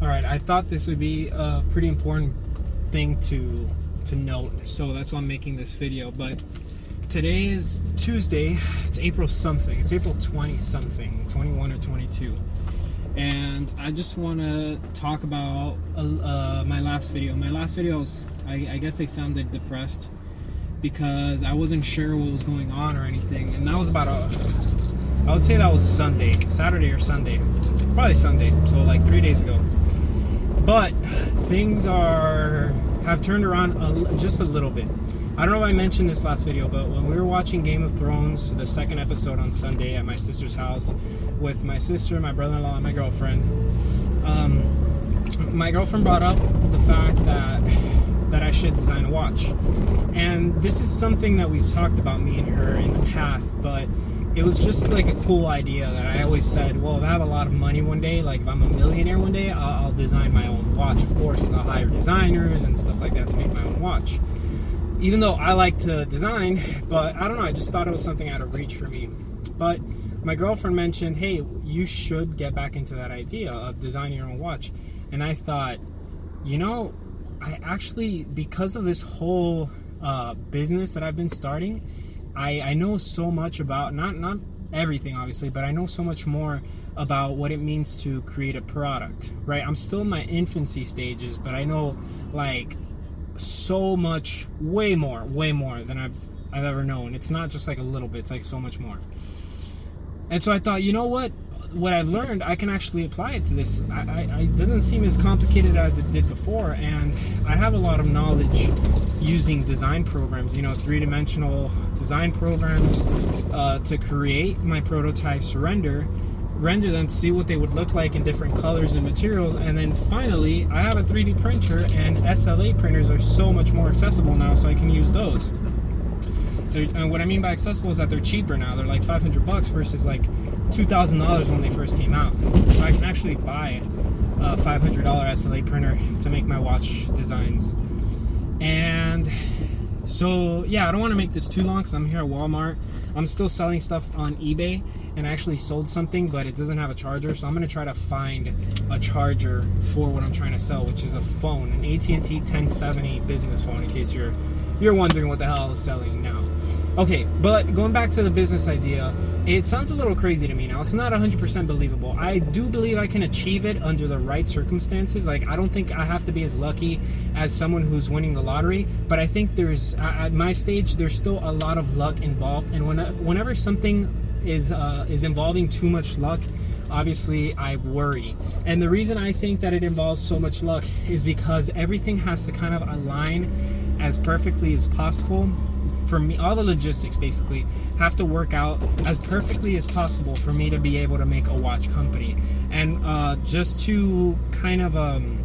All right, I thought this would be a pretty important thing to to note, so that's why I'm making this video. But today is Tuesday. It's April something. It's April 20 something, 21 or 22. And I just want to talk about uh, uh, my last video. My last videos, I, I guess they sounded depressed because I wasn't sure what was going on or anything. And that was about a, I would say that was Sunday, Saturday or Sunday, probably Sunday. So like three days ago. But things are have turned around a, just a little bit. I don't know if I mentioned this last video, but when we were watching Game of Thrones, the second episode on Sunday at my sister's house with my sister, my brother in law, and my girlfriend, um, my girlfriend brought up the fact that that I should design a watch. And this is something that we've talked about me and her in the past, but it was just like a cool idea that I always said, well, if I have a lot of money one day, like if I'm a millionaire one day, I'll, I'll design my own watch. Of course, I'll hire designers and stuff like that to make my own watch. Even though I like to design, but I don't know, I just thought it was something out of reach for me. But my girlfriend mentioned, hey, you should get back into that idea of designing your own watch. And I thought, you know, I actually, because of this whole uh, business that I've been starting, I, I know so much about not not everything obviously, but I know so much more about what it means to create a product. Right? I'm still in my infancy stages, but I know like so much, way more, way more than I've I've ever known. It's not just like a little bit; it's like so much more. And so I thought, you know what? What I've learned, I can actually apply it to this. I, I, it doesn't seem as complicated as it did before, and I have a lot of knowledge using design programs, you know, three dimensional design programs uh, to create my prototypes render, render them to see what they would look like in different colors and materials. And then finally, I have a 3D printer, and SLA printers are so much more accessible now, so I can use those. and what I mean by accessible is that they're cheaper now. They're like 500 bucks versus like $2,000 when they first came out. So I can actually buy a $500 SLA printer to make my watch designs. And so, yeah, I don't want to make this too long because I'm here at Walmart. I'm still selling stuff on eBay and I actually sold something, but it doesn't have a charger. So I'm going to try to find a charger for what I'm trying to sell, which is a phone, an AT&T 1070 business phone. In case you're you're wondering what the hell I was selling now. Okay, but going back to the business idea, it sounds a little crazy to me now. It's not 100% believable. I do believe I can achieve it under the right circumstances. Like, I don't think I have to be as lucky as someone who's winning the lottery, but I think there's, at my stage, there's still a lot of luck involved. And when, whenever something is, uh, is involving too much luck, obviously I worry. And the reason I think that it involves so much luck is because everything has to kind of align as perfectly as possible for me, all the logistics basically have to work out as perfectly as possible for me to be able to make a watch company. And uh, just to kind of um,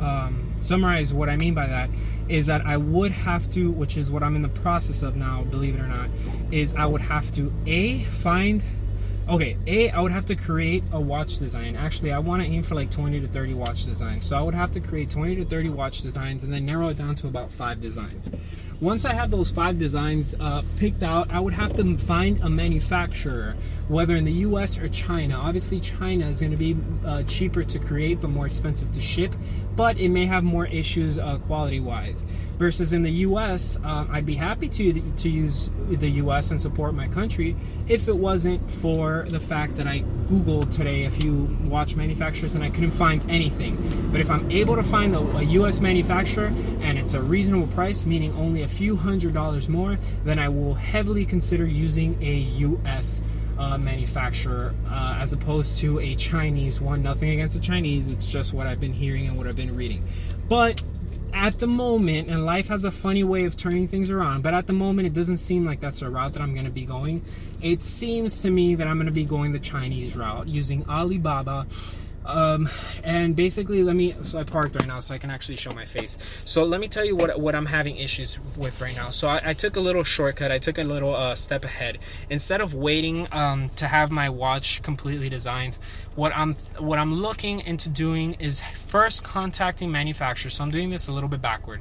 um, summarize what I mean by that is that I would have to, which is what I'm in the process of now, believe it or not, is I would have to a find okay a i would have to create a watch design. Actually i want to aim for like 20 to 30 watch designs. So i would have to create 20 to 30 watch designs and then narrow it down to about five designs once I have those five designs uh, picked out, I would have to find a manufacturer, whether in the US or China. Obviously, China is going to be uh, cheaper to create but more expensive to ship, but it may have more issues uh, quality wise. Versus in the US, uh, I'd be happy to, to use the US and support my country if it wasn't for the fact that I Googled today a few watch manufacturers and I couldn't find anything. But if I'm able to find a, a US manufacturer and it's a reasonable price, meaning only a few hundred dollars more, then I will heavily consider using a US uh, manufacturer uh, as opposed to a Chinese one. Nothing against the Chinese, it's just what I've been hearing and what I've been reading. But at the moment, and life has a funny way of turning things around, but at the moment, it doesn't seem like that's a route that I'm going to be going. It seems to me that I'm going to be going the Chinese route using Alibaba um, and basically, let me. So I parked right now, so I can actually show my face. So let me tell you what what I'm having issues with right now. So I, I took a little shortcut. I took a little uh, step ahead. Instead of waiting um, to have my watch completely designed, what I'm what I'm looking into doing is first contacting manufacturers. So I'm doing this a little bit backward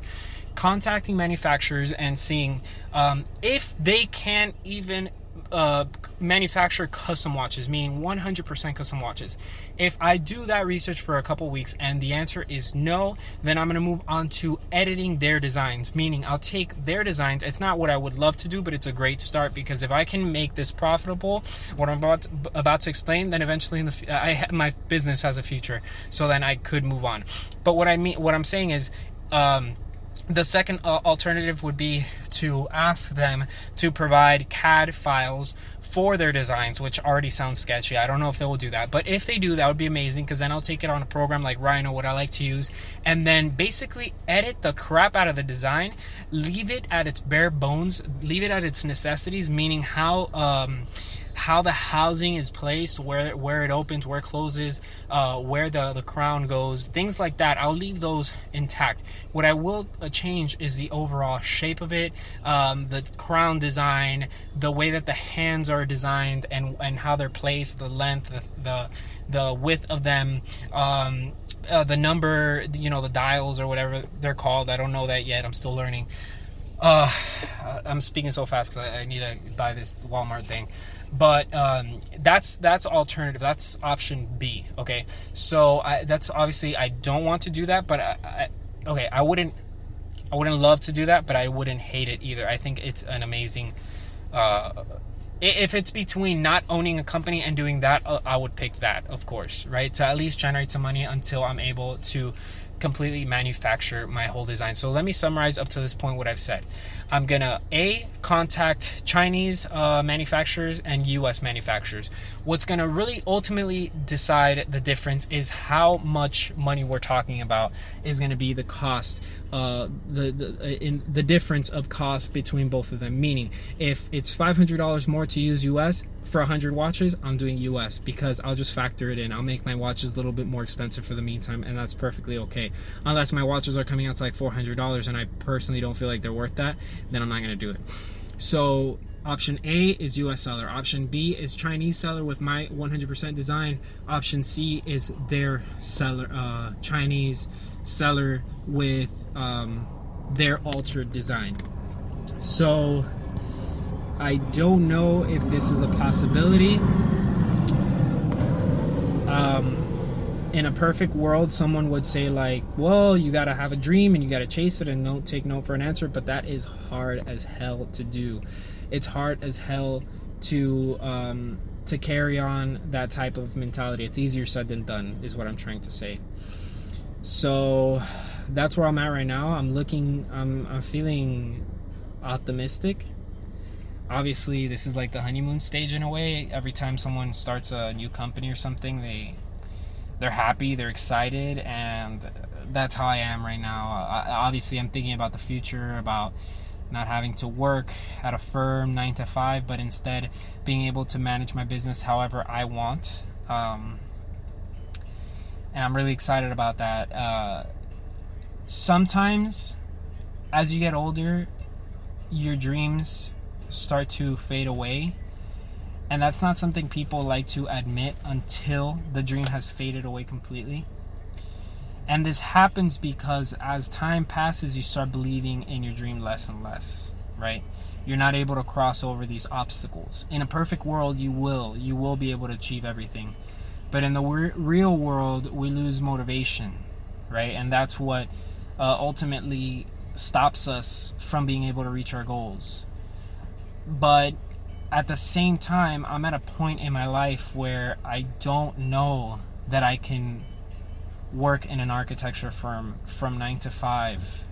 contacting manufacturers and seeing um, if they can even uh, manufacture custom watches, meaning 100% custom watches. If I do that research for a couple weeks and the answer is no, then I'm going to move on to editing their designs, meaning I'll take their designs. It's not what I would love to do, but it's a great start because if I can make this profitable, what I'm about to, about to explain, then eventually in the I my business has a future. So then I could move on. But what I mean, what I'm saying is. Um, the second uh, alternative would be to ask them to provide CAD files for their designs, which already sounds sketchy. I don't know if they will do that, but if they do, that would be amazing because then I'll take it on a program like Rhino, what I like to use, and then basically edit the crap out of the design, leave it at its bare bones, leave it at its necessities, meaning how. Um, how the housing is placed, where where it opens, where it closes, uh, where the, the crown goes, things like that. I'll leave those intact. What I will uh, change is the overall shape of it, um, the crown design, the way that the hands are designed, and and how they're placed, the length, the the, the width of them. Um, uh, the number, you know, the dials or whatever they're called. I don't know that yet. I'm still learning. Uh, I'm speaking so fast because I, I, need to buy this Walmart thing but um, that's that's alternative. That's option b okay? So I, that's obviously i don't want to do that but I, I, okay i wouldn't i wouldn't love to do that but i wouldn't hate it either. I think it's an amazing uh, if it's between not owning a company and doing that uh, i would pick that of course right? To at least generate some money until i'm able to completely manufacture my whole design. So let me summarize up to this point what I've said. I'm gonna A, contact Chinese uh, manufacturers and US manufacturers. What's gonna really ultimately decide the difference is how much money we're talking about is gonna be the cost, uh, the, the, in, the difference of cost between both of them. Meaning, if it's $500 more to use US, for 100 watches, I'm doing US because I'll just factor it in. I'll make my watches a little bit more expensive for the meantime, and that's perfectly okay. Unless my watches are coming out to like $400 and I personally don't feel like they're worth that, then I'm not going to do it. So, option A is US seller. Option B is Chinese seller with my 100% design. Option C is their seller, uh, Chinese seller with um, their altered design. So, I don't know if this is a possibility. Um, in a perfect world, someone would say, like, well, you got to have a dream and you got to chase it and don't take no for an answer, but that is hard as hell to do. It's hard as hell to. Um, to carry on that type of mentality. It's easier said than done, is what I'm trying to say. So that's where I'm at right now. I'm looking, I'm, I'm feeling optimistic obviously this is like the honeymoon stage in a way. Every time someone starts a new company or something they they're happy they're excited and that's how i am right now. I, obviously i'm thinking about the future about not having to work at a firm nine to five but instead being able to manage my business however i want. Um, and i'm really excited about that. Uh, sometimes as you get older your dreams start to fade away. And that's not something people like to admit until the dream has faded away completely. And this happens because as time passes, you start believing in your dream less and less, right? You're not able to cross over these obstacles. In a perfect world, you will. You will be able to achieve everything. But in the real world, we lose motivation, right? And that's what uh, ultimately stops us from being able to reach our goals but at the same time, I'm at a point in my life where I don't know that I can work in an architecture firm from 9 to 5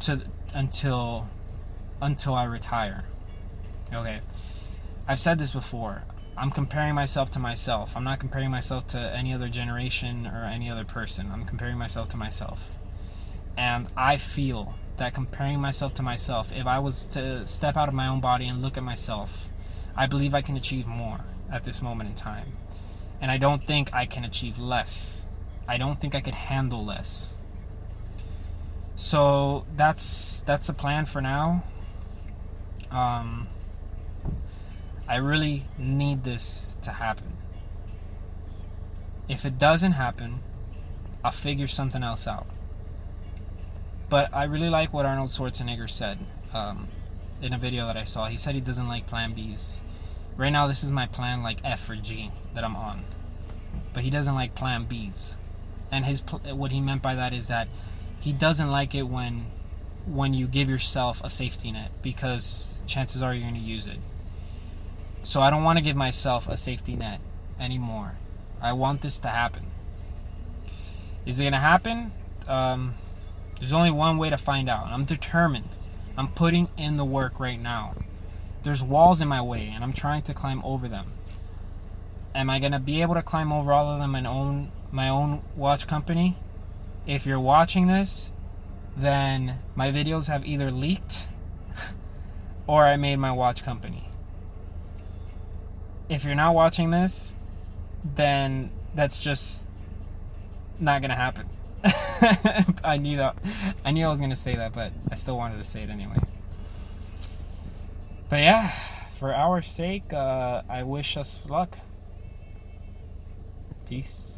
to until until I retire. Okay. I've said this before. I'm comparing myself to myself. I'm not comparing myself to any other generation or any other person. I'm comparing myself to myself. And I feel that comparing myself to myself, if I was to step out of my own body and look at myself, I believe I can achieve more at this moment in time. And I don't think I can achieve less. I don't think I could handle less. So that's that's the plan for now. Um, I really need this to happen. If it doesn't happen, I'll figure something else out. But I really like what Arnold Schwarzenegger said. Um, in a video that I saw. He said he doesn't like Plan Bs. Right now, this is my plan, like F or G that I'm on, but he doesn't like Plan Bs. And his what he meant by that is that he doesn't like it when when you give yourself a safety net because chances are you're going to use it. So I don't want to give myself a safety net anymore. I want this to happen. Is it going to happen? Um, there's only one way to find out. I'm determined. I'm putting in the work right now. There's walls in my way, and I'm trying to climb over them. Am I gonna be able to climb over all of them and own my own watch company? If you're watching this, then my videos have either leaked or I made my watch company. If you're not watching this, then that's just not gonna happen. I knew that. I knew I was gonna say that, but I still wanted to say it anyway. But yeah, for our sake, uh, I wish us luck. Peace.